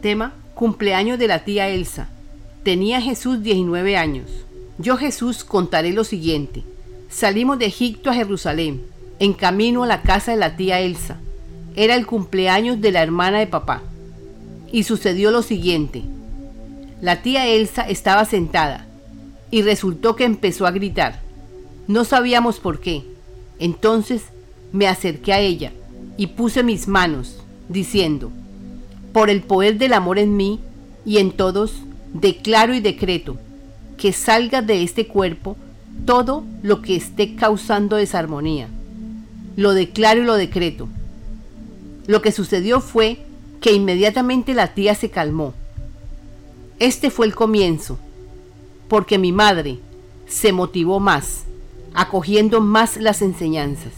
Tema, cumpleaños de la tía Elsa. Tenía Jesús 19 años. Yo Jesús contaré lo siguiente. Salimos de Egipto a Jerusalén, en camino a la casa de la tía Elsa. Era el cumpleaños de la hermana de papá. Y sucedió lo siguiente. La tía Elsa estaba sentada y resultó que empezó a gritar. No sabíamos por qué. Entonces me acerqué a ella y puse mis manos, diciendo, por el poder del amor en mí y en todos, declaro y decreto que salga de este cuerpo todo lo que esté causando desarmonía. Lo declaro y lo decreto. Lo que sucedió fue que inmediatamente la tía se calmó. Este fue el comienzo, porque mi madre se motivó más, acogiendo más las enseñanzas.